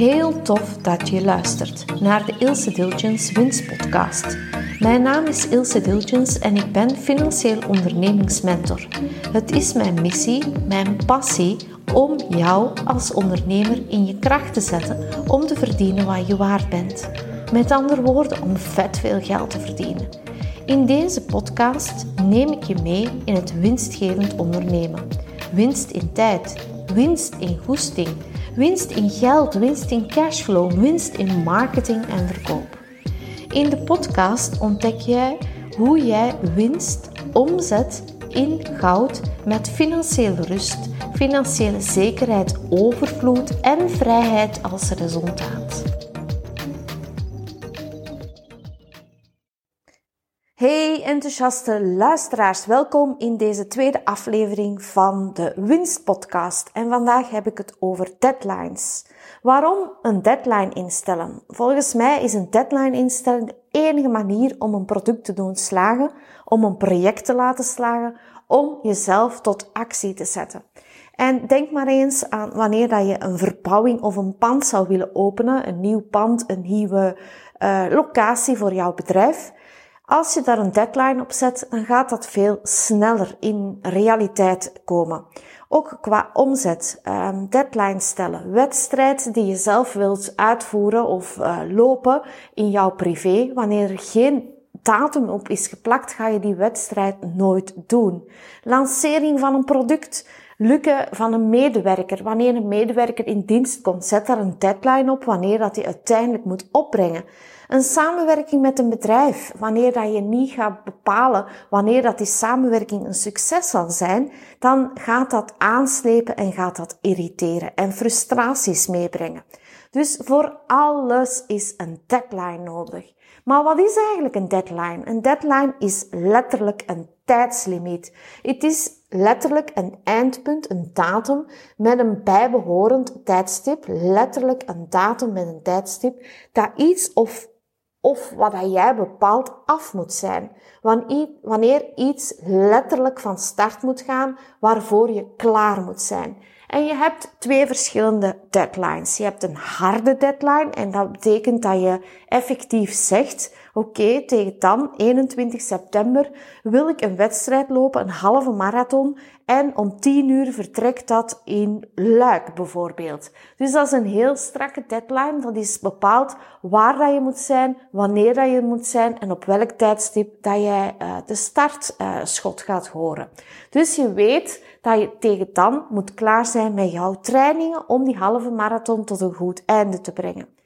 Heel tof dat je luistert naar de Ilse Dilgens Winstpodcast. Mijn naam is Ilse Dilgens en ik ben financieel ondernemingsmentor. Het is mijn missie, mijn passie om jou als ondernemer in je kracht te zetten om te verdienen wat je waard bent. Met andere woorden, om vet veel geld te verdienen. In deze podcast neem ik je mee in het winstgevend ondernemen. Winst in tijd, winst in goesting, winst in geld, winst in cashflow, winst in marketing en verkoop. In de podcast ontdek jij hoe jij winst omzet in goud met financiële rust, financiële zekerheid, overvloed en vrijheid als resultaat. Enthousiaste luisteraars, welkom in deze tweede aflevering van de Winstpodcast. En vandaag heb ik het over deadlines. Waarom een deadline instellen? Volgens mij is een deadline instellen de enige manier om een product te doen slagen, om een project te laten slagen, om jezelf tot actie te zetten. En denk maar eens aan wanneer dat je een verbouwing of een pand zou willen openen, een nieuw pand, een nieuwe uh, locatie voor jouw bedrijf. Als je daar een deadline op zet, dan gaat dat veel sneller in realiteit komen. Ook qua omzet, um, deadline stellen, wedstrijd die je zelf wilt uitvoeren of uh, lopen in jouw privé. Wanneer er geen datum op is geplakt, ga je die wedstrijd nooit doen. Lancering van een product, lukken van een medewerker. Wanneer een medewerker in dienst komt, zet daar een deadline op wanneer dat hij uiteindelijk moet opbrengen. Een samenwerking met een bedrijf, wanneer dat je niet gaat bepalen wanneer dat die samenwerking een succes zal zijn, dan gaat dat aanslepen en gaat dat irriteren en frustraties meebrengen. Dus voor alles is een deadline nodig. Maar wat is eigenlijk een deadline? Een deadline is letterlijk een tijdslimiet. Het is letterlijk een eindpunt, een datum met een bijbehorend tijdstip. Letterlijk een datum met een tijdstip dat iets of of wat jij bepaalt af moet zijn. Wanneer iets letterlijk van start moet gaan, waarvoor je klaar moet zijn. En je hebt twee verschillende deadlines. Je hebt een harde deadline en dat betekent dat je effectief zegt, oké, tegen dan, 21 september, wil ik een wedstrijd lopen, een halve marathon en om 10 uur vertrekt dat in Luik bijvoorbeeld. Dus dat is een heel strakke deadline. Dat is bepaald waar dat je moet zijn, wanneer dat je moet zijn en op welk tijdstip dat jij uh, de startschot uh, gaat horen. Dus je weet dat je tegen dan moet klaar zijn met jouw trainingen om die halve marathon tot een goed einde te brengen.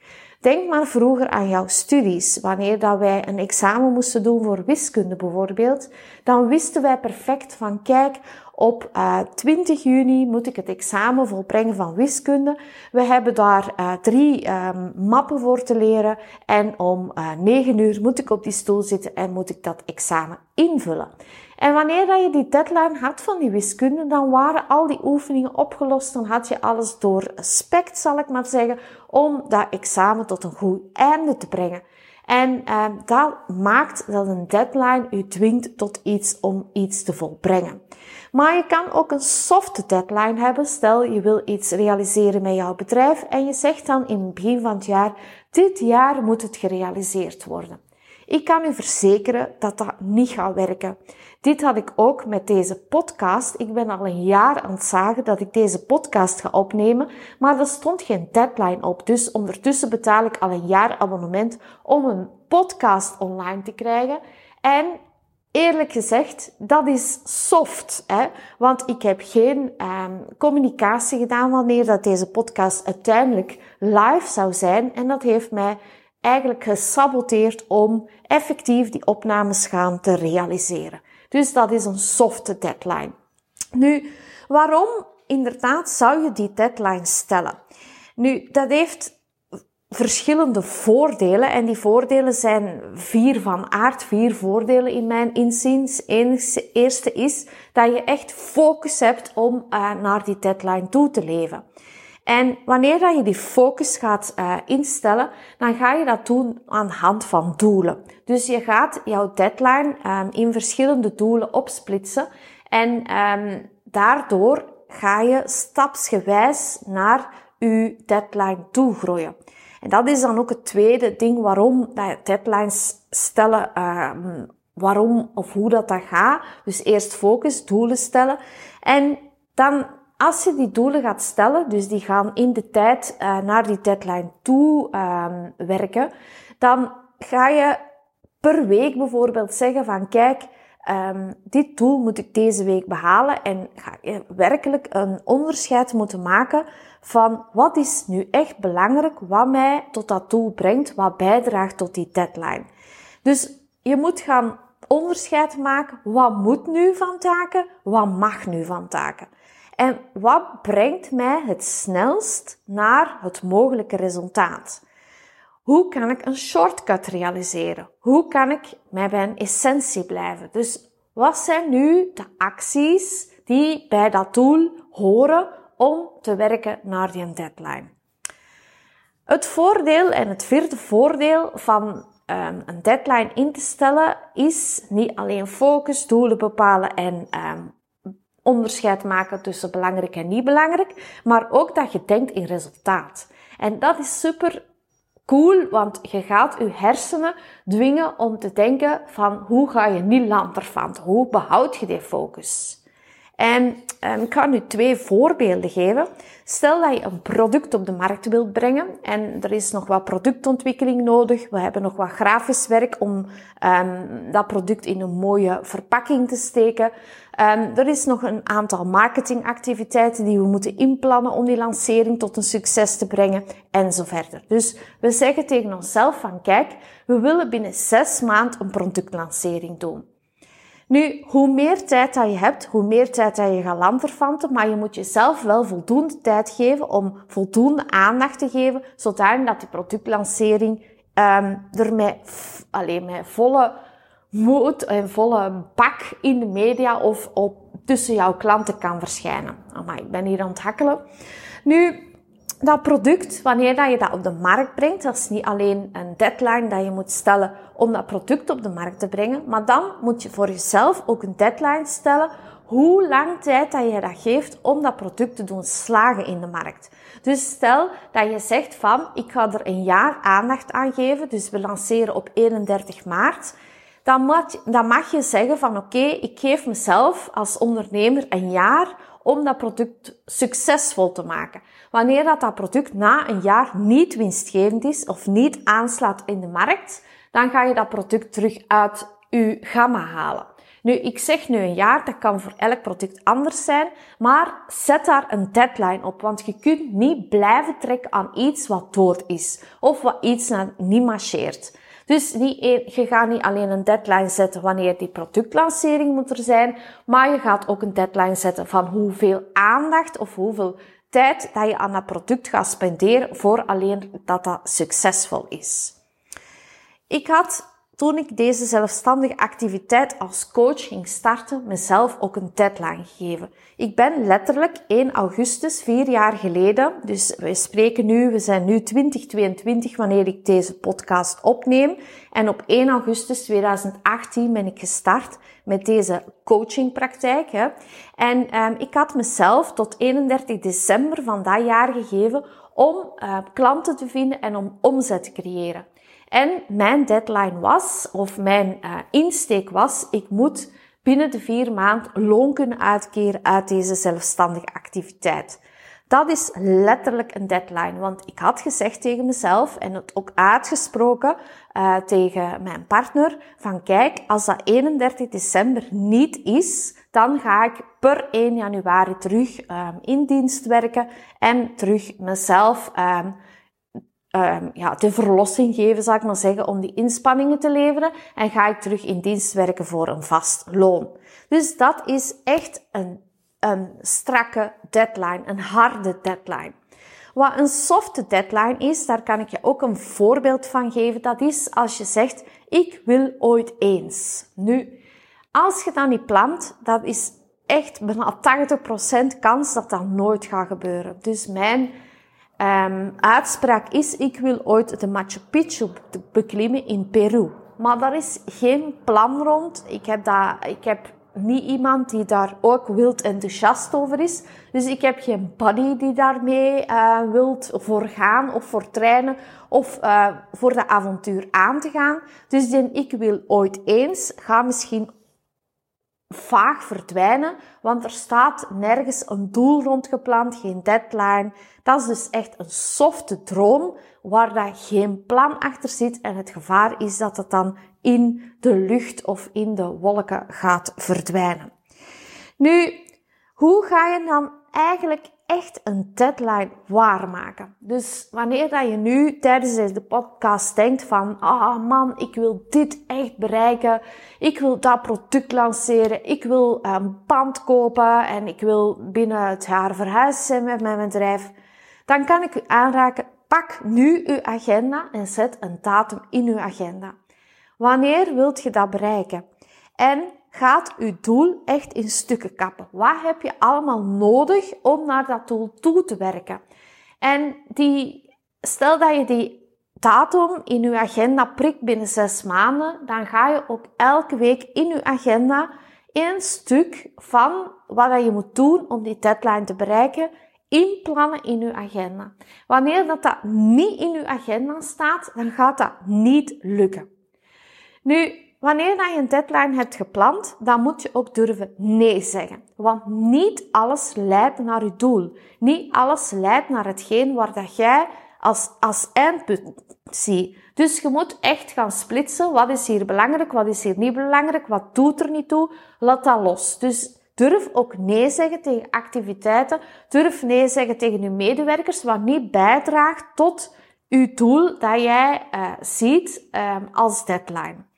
Denk maar vroeger aan jouw studies. Wanneer dat wij een examen moesten doen voor wiskunde bijvoorbeeld, dan wisten wij perfect van kijk, op uh, eh, 20 juni moet ik het examen volbrengen van wiskunde. We hebben daar uh, drie um, mappen voor te leren en om uh, eh, 9 uur moet ik op die stoel zitten en moet ik dat examen invullen. En wanneer dat je die deadline had van die wiskunde, dan waren al die oefeningen opgelost. Dan had je alles doorspekt, zal ik maar zeggen, om dat examen tot een goed einde te brengen. En uh, dat maakt dat een deadline u dwingt tot iets om iets te volbrengen. Maar je kan ook een soft deadline hebben. Stel je wil iets realiseren met jouw bedrijf en je zegt dan in het begin van het jaar, dit jaar moet het gerealiseerd worden. Ik kan u verzekeren dat dat niet gaat werken. Dit had ik ook met deze podcast. Ik ben al een jaar aan het zagen dat ik deze podcast ga opnemen, maar er stond geen deadline op. Dus ondertussen betaal ik al een jaar abonnement om een podcast online te krijgen. En eerlijk gezegd, dat is soft. Hè? Want ik heb geen um, communicatie gedaan wanneer dat deze podcast uiteindelijk live zou zijn. En dat heeft mij eigenlijk gesaboteerd om effectief die opnames gaan te realiseren. Dus dat is een softe deadline. Nu, waarom inderdaad zou je die deadline stellen? Nu, dat heeft verschillende voordelen. En die voordelen zijn vier van aard, vier voordelen in mijn inziens. Het eerste is dat je echt focus hebt om uh, naar die deadline toe te leven. En wanneer dat je die focus gaat uh, instellen, dan ga je dat doen aan de hand van doelen. Dus je gaat jouw deadline um, in verschillende doelen opsplitsen. En um, daardoor ga je stapsgewijs naar uw deadline toegroeien. En dat is dan ook het tweede ding waarom dat deadlines stellen, uh, waarom of hoe dat, dat gaat. Dus eerst focus, doelen stellen. En dan, als je die doelen gaat stellen, dus die gaan in de tijd uh, naar die deadline toe uh, werken, dan ga je per week bijvoorbeeld zeggen van kijk, um, dit doel moet ik deze week behalen en ga je werkelijk een onderscheid moeten maken van wat is nu echt belangrijk, wat mij tot dat doel brengt, wat bijdraagt tot die deadline. Dus je moet gaan onderscheid maken, wat moet nu van taken, wat mag nu van taken. En wat brengt mij het snelst naar het mogelijke resultaat? Hoe kan ik een shortcut realiseren? Hoe kan ik bij mijn essentie blijven? Dus wat zijn nu de acties die bij dat doel horen om te werken naar die deadline? Het voordeel en het vierde voordeel van um, een deadline in te stellen is niet alleen focus, doelen bepalen en um, onderscheid maken tussen belangrijk en niet belangrijk, maar ook dat je denkt in resultaat. En dat is super cool, want je gaat je hersenen dwingen om te denken van hoe ga je niet lanterfant? Hoe behoud je die focus? En um, ik ga nu twee voorbeelden geven. Stel dat je een product op de markt wilt brengen en er is nog wat productontwikkeling nodig. We hebben nog wat grafisch werk om um, dat product in een mooie verpakking te steken. Um, er is nog een aantal marketingactiviteiten die we moeten inplannen om die lancering tot een succes te brengen en zo verder. Dus we zeggen tegen onszelf van kijk, we willen binnen zes maanden een productlancering doen. Nu, hoe meer tijd dat je hebt, hoe meer tijd dat je gaat lanterfanten, maar je moet jezelf wel voldoende tijd geven om voldoende aandacht te geven, zodat dat die productlancering um, er met, alleen met volle moed en volle bak in de media of op, tussen jouw klanten kan verschijnen. Maar ik ben hier aan het hakkelen. Nu, dat product, wanneer dat je dat op de markt brengt, dat is niet alleen een deadline dat je moet stellen om dat product op de markt te brengen, maar dan moet je voor jezelf ook een deadline stellen hoe lang tijd dat je dat geeft om dat product te doen slagen in de markt. Dus stel dat je zegt van, ik ga er een jaar aandacht aan geven, dus we lanceren op 31 maart, dan mag, dan mag je zeggen van oké, ik geef mezelf als ondernemer een jaar om dat product succesvol te maken. Wanneer dat, dat product na een jaar niet winstgevend is of niet aanslaat in de markt, dan ga je dat product terug uit je gamma halen. Nu, ik zeg nu een jaar, dat kan voor elk product anders zijn, maar zet daar een deadline op, want je kunt niet blijven trekken aan iets wat dood is, of wat iets niet marcheert. Dus je gaat niet alleen een deadline zetten wanneer die productlancering moet er zijn, maar je gaat ook een deadline zetten van hoeveel aandacht of hoeveel tijd dat je aan dat product gaat spenderen voor alleen dat dat succesvol is. Ik had toen ik deze zelfstandige activiteit als coach ging starten, mezelf ook een deadline gegeven. Ik ben letterlijk 1 augustus, vier jaar geleden, dus we spreken nu, we zijn nu 2022 wanneer ik deze podcast opneem. En op 1 augustus 2018 ben ik gestart met deze coachingpraktijk. Hè. En um, ik had mezelf tot 31 december van dat jaar gegeven om uh, klanten te vinden en om omzet te creëren. En mijn deadline was, of mijn uh, insteek was, ik moet binnen de vier maanden loon kunnen uitkeren uit deze zelfstandige activiteit. Dat is letterlijk een deadline, want ik had gezegd tegen mezelf en het ook uitgesproken uh, tegen mijn partner van kijk, als dat 31 december niet is, dan ga ik per 1 januari terug um, in dienst werken en terug mezelf um, um, ja, de verlossing geven, zal ik maar zeggen, om die inspanningen te leveren. En ga ik terug in dienst werken voor een vast loon. Dus dat is echt een, een strakke deadline, een harde deadline. Wat een softe deadline is, daar kan ik je ook een voorbeeld van geven. Dat is als je zegt, ik wil ooit eens. Nu, als je dat niet plant, dat is echt bijna 80% kans dat dat nooit gaat gebeuren. Dus mijn um, uitspraak is, ik wil ooit de Machu Picchu beklimmen in Peru. Maar daar is geen plan rond. Ik heb, dat, ik heb niet iemand die daar ook wild enthousiast over is. Dus ik heb geen buddy die daarmee uh, wilt voor gaan of voor trainen of uh, voor de avontuur aan te gaan. Dus die ik wil ooit eens, ga misschien vaag verdwijnen, want er staat nergens een doel rondgepland, geen deadline. Dat is dus echt een softe droom waar daar geen plan achter zit en het gevaar is dat het dan in de lucht of in de wolken gaat verdwijnen. Nu, hoe ga je dan eigenlijk echt een deadline waarmaken? Dus wanneer dat je nu tijdens deze podcast denkt van, ah oh man, ik wil dit echt bereiken, ik wil dat product lanceren, ik wil een pand kopen en ik wil binnen het jaar verhuizen met mijn bedrijf, dan kan ik u aanraken, pak nu uw agenda en zet een datum in uw agenda. Wanneer wilt je dat bereiken? En gaat uw doel echt in stukken kappen? Wat heb je allemaal nodig om naar dat doel toe te werken? En die, stel dat je die datum in uw agenda prikt binnen zes maanden, dan ga je ook elke week in uw agenda een stuk van wat je moet doen om die deadline te bereiken, inplannen in uw agenda. Wanneer dat, dat niet in uw agenda staat, dan gaat dat niet lukken. Nu, wanneer je een deadline hebt gepland, dan moet je ook durven nee zeggen. Want niet alles leidt naar je doel. Niet alles leidt naar hetgeen waar dat jij als, als eindpunt ziet. Dus je moet echt gaan splitsen. Wat is hier belangrijk? Wat is hier niet belangrijk? Wat doet er niet toe? Laat dat los. Dus durf ook nee zeggen tegen activiteiten. Durf nee zeggen tegen je medewerkers, wat niet bijdraagt tot je doel dat jij uh, ziet um, als deadline.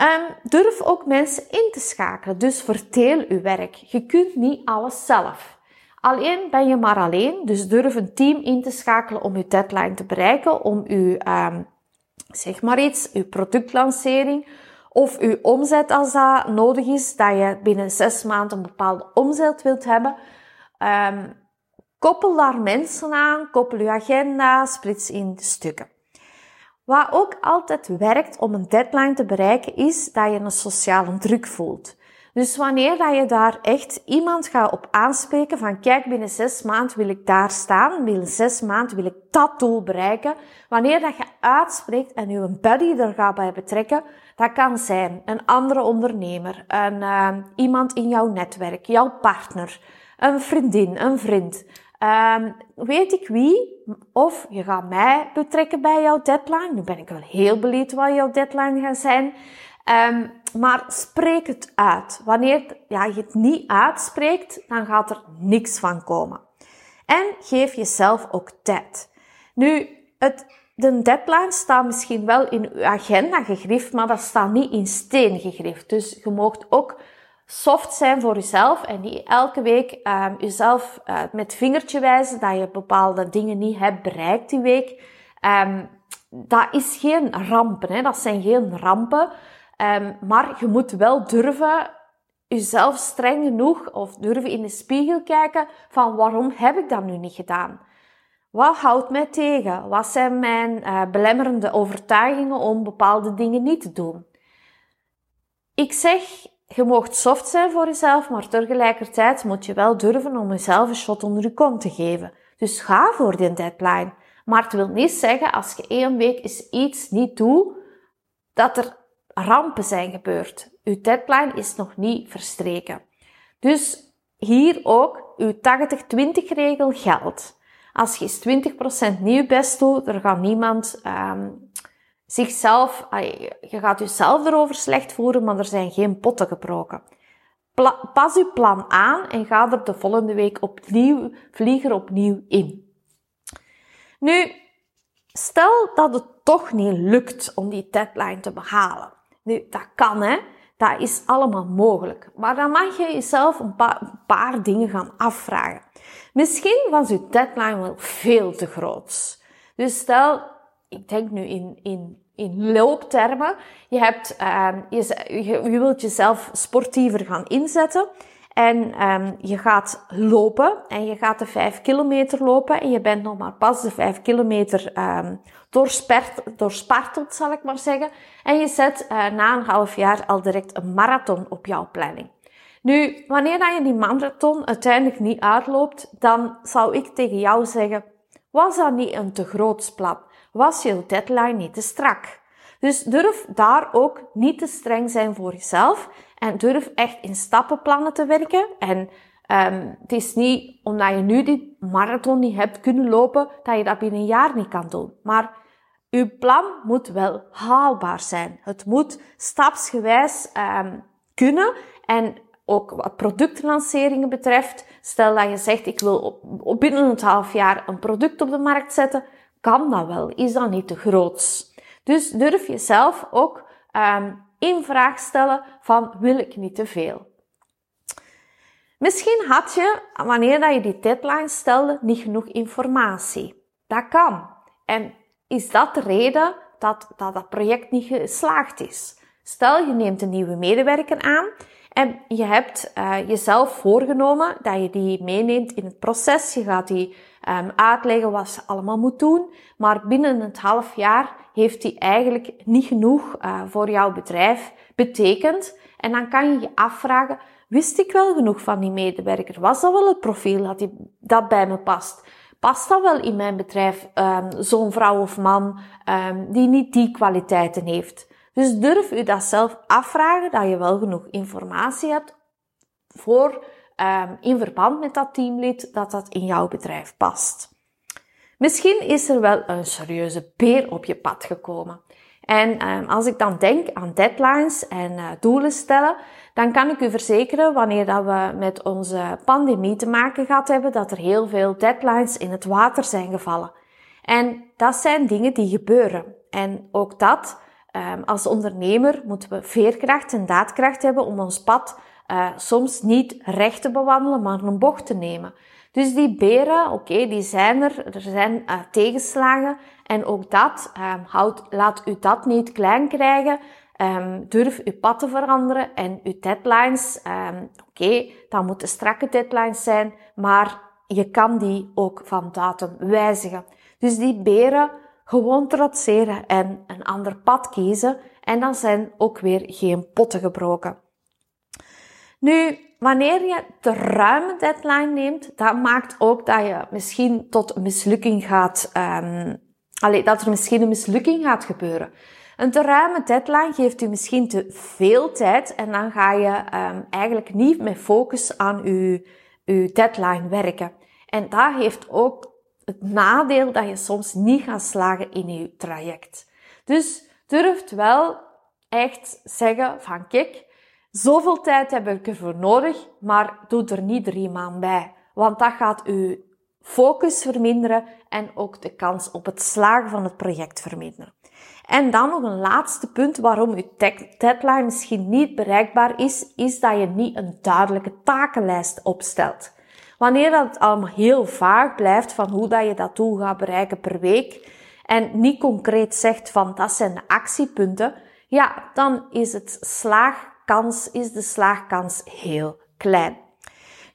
Um, durf ook mensen in te schakelen. Dus vertel uw werk. Je kunt niet alles zelf. Alleen ben je maar alleen. Dus durf een team in te schakelen om je deadline te bereiken. Om uw, um, zeg maar iets, uw productlancering of uw omzet als dat nodig is. Dat je binnen zes maanden een bepaalde omzet wilt hebben. Um, koppel daar mensen aan. Koppel uw agenda. Splits in stukken. Wat ook altijd werkt om een deadline te bereiken, is dat je een sociale druk voelt. Dus wanneer dat je daar echt iemand gaat op aanspreken van kijk, binnen zes maanden wil ik daar staan, binnen zes maanden wil ik dat doel bereiken. Wanneer dat je uitspreekt en je buddy er gaat bij betrekken, dat kan zijn een andere ondernemer, een, uh, iemand in jouw netwerk, jouw partner, een vriendin, een vriend. Um, weet ik wie, of je gaat mij betrekken bij jouw deadline. Nu ben ik wel heel benieuwd wat jouw deadline gaat zijn. Um, maar spreek het uit. Wanneer ja, je het niet uitspreekt, dan gaat er niks van komen. En geef jezelf ook tijd. Nu, het, de deadline staat misschien wel in uw agenda gegrift, maar dat staat niet in steen gegrift. Dus je moogt ook soft zijn voor jezelf en niet elke week um, jezelf uh, met vingertje wijzen dat je bepaalde dingen niet hebt bereikt die week. Um, dat is geen rampen, hè? dat zijn geen rampen. Um, maar je moet wel durven jezelf streng genoeg of durven in de spiegel kijken van waarom heb ik dat nu niet gedaan? Wat houdt mij tegen? Wat zijn mijn uh, belemmerende overtuigingen om bepaalde dingen niet te doen? Ik zeg je moogt soft zijn voor jezelf, maar tegelijkertijd moet je wel durven om jezelf een shot onder je kont te geven. Dus ga voor die deadline. Maar het wil niet zeggen, als je één week eens iets niet doet, dat er rampen zijn gebeurd. Uw deadline is nog niet verstreken. Dus hier ook, uw 80-20 regel geldt. Als je eens 20% niet je best doet, er gaat niemand um, zichzelf, je gaat jezelf erover slecht voeren, maar er zijn geen potten gebroken. pas je plan aan en ga er de volgende week opnieuw, vlieg er opnieuw in. Nu, stel dat het toch niet lukt om die deadline te behalen. Nu, dat kan hè. Dat is allemaal mogelijk. Maar dan mag je jezelf een paar, een paar dingen gaan afvragen. Misschien was je deadline wel veel te groot. Dus stel, ik denk nu in, in, in looptermen. Je, hebt, um, je, je, wilt jezelf sportiever gaan inzetten. En um, je gaat lopen en je gaat de 5 kilometer lopen en je bent nog maar pas de 5 kilometer um, doorspartelt, zal ik maar zeggen. En je zet uh, na een half jaar al direct een marathon op jouw planning. Nu, wanneer je die marathon uiteindelijk niet uitloopt, dan zou ik tegen jou zeggen, was dat niet een te groot plan? Was je deadline niet te strak? Dus durf daar ook niet te streng zijn voor jezelf en durf echt in stappenplannen te werken. En um, het is niet omdat je nu die marathon niet hebt kunnen lopen, dat je dat binnen een jaar niet kan doen. Maar uw plan moet wel haalbaar zijn. Het moet stapsgewijs um, kunnen en ook wat productlanceringen betreft, stel dat je zegt ik wil binnen een half jaar een product op de markt zetten, kan dat wel, is dat niet te groot. Dus durf jezelf ook um, in vraag stellen van wil ik niet te veel. Misschien had je, wanneer dat je die deadline stelde, niet genoeg informatie. Dat kan. En is dat de reden dat dat, dat project niet geslaagd is? Stel, je neemt een nieuwe medewerker aan en je hebt uh, jezelf voorgenomen dat je die meeneemt in het proces. Je gaat die um, uitleggen wat ze allemaal moet doen. Maar binnen het half jaar heeft die eigenlijk niet genoeg uh, voor jouw bedrijf betekend. En dan kan je je afvragen, wist ik wel genoeg van die medewerker? Was dat wel het profiel dat, die, dat bij me past? Past dat wel in mijn bedrijf, um, zo'n vrouw of man um, die niet die kwaliteiten heeft? Dus durf u dat zelf afvragen, dat je wel genoeg informatie hebt voor um, in verband met dat teamlid dat dat in jouw bedrijf past. Misschien is er wel een serieuze peer op je pad gekomen. En um, als ik dan denk aan deadlines en uh, doelen stellen, dan kan ik u verzekeren, wanneer dat we met onze pandemie te maken gehad hebben, dat er heel veel deadlines in het water zijn gevallen. En dat zijn dingen die gebeuren. En ook dat Um, als ondernemer moeten we veerkracht en daadkracht hebben om ons pad uh, soms niet recht te bewandelen, maar een bocht te nemen. Dus die beren, oké, die zijn er. Er zijn uh, tegenslagen. En ook dat, um, houd, laat u dat niet klein krijgen. Um, durf uw pad te veranderen en uw deadlines. Um, oké, dat moeten strakke deadlines zijn, maar je kan die ook van datum wijzigen. Dus die beren, gewoon trotseren en een ander pad kiezen en dan zijn ook weer geen potten gebroken. Nu, wanneer je te ruime deadline neemt, dat maakt ook dat je misschien tot mislukking gaat, um, allee, dat er misschien een mislukking gaat gebeuren. Een te ruime deadline geeft u misschien te veel tijd en dan ga je um, eigenlijk niet met focus aan uw, uw deadline werken. En dat heeft ook het nadeel dat je soms niet gaat slagen in je traject. Dus durft wel echt zeggen van kijk, zoveel tijd heb ik ervoor nodig, maar doe er niet drie maanden bij. Want dat gaat uw focus verminderen en ook de kans op het slagen van het project verminderen. En dan nog een laatste punt waarom uw deadline misschien niet bereikbaar is, is dat je niet een duidelijke takenlijst opstelt. Wanneer dat allemaal heel vaag blijft van hoe dat je dat doel gaat bereiken per week en niet concreet zegt van dat zijn de actiepunten, ja, dan is het slaagkans, is de slaagkans heel klein.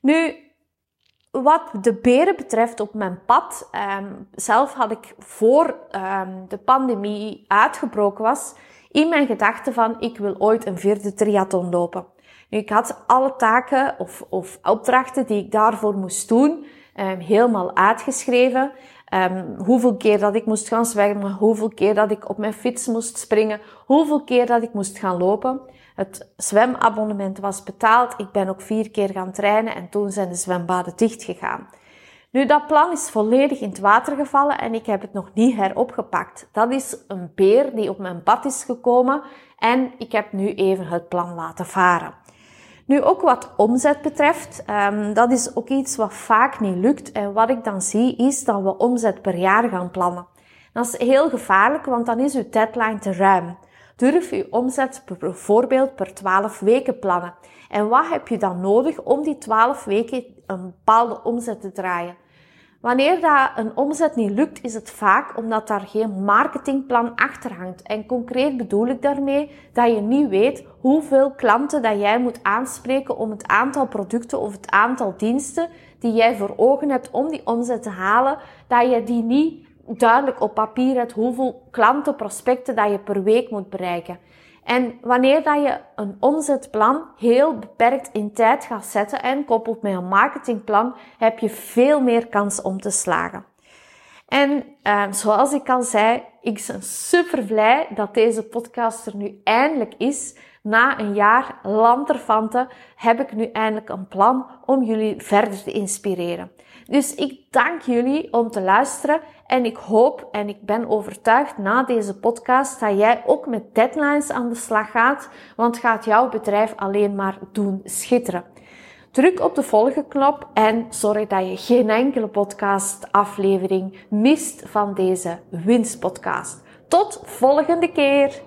Nu, wat de beren betreft op mijn pad, um, zelf had ik voor um, de pandemie uitgebroken was, in mijn gedachten van ik wil ooit een vierde triathlon lopen. Ik had alle taken of, of opdrachten die ik daarvoor moest doen, um, helemaal uitgeschreven. Hoeveel keer dat ik moest gaan zwemmen, hoeveel keer dat ik op mijn fiets moest springen, hoeveel keer dat ik moest gaan lopen. Het zwemabonnement was betaald. Ik ben ook vier keer gaan trainen en toen zijn de zwembaden dicht gegaan. Nu, dat plan is volledig in het water gevallen en ik heb het nog niet heropgepakt. Dat is een beer die op mijn pad is gekomen en ik heb nu even het plan laten varen. Nu ook wat omzet betreft, um, dat is ook iets wat vaak niet lukt. En wat ik dan zie is dat we omzet per jaar gaan plannen. Dat is heel gevaarlijk, want dan is uw deadline te ruim. Durf uw omzet bijvoorbeeld per 12 weken plannen. En wat heb je dan nodig om die 12 weken een bepaalde omzet te draaien? Wanneer dat een omzet niet lukt, is het vaak omdat daar geen marketingplan achter hangt. En concreet bedoel ik daarmee dat je niet weet hoeveel klanten dat jij moet aanspreken om het aantal producten of het aantal diensten die jij voor ogen hebt om die omzet te halen, dat je die niet duidelijk op papier hebt hoeveel klanten, prospecten dat je per week moet bereiken. En wanneer dat je een omzetplan heel beperkt in tijd gaat zetten en koppelt met een marketingplan, heb je veel meer kans om te slagen. En uh, zoals ik al zei, ik ben super blij dat deze podcast er nu eindelijk is. Na een jaar lanterfanten heb ik nu eindelijk een plan om jullie verder te inspireren. Dus ik dank jullie om te luisteren en ik hoop en ik ben overtuigd na deze podcast dat jij ook met deadlines aan de slag gaat, want gaat jouw bedrijf alleen maar doen schitteren. Druk op de volgende knop en zorg dat je geen enkele podcast aflevering mist van deze winstpodcast. Tot volgende keer!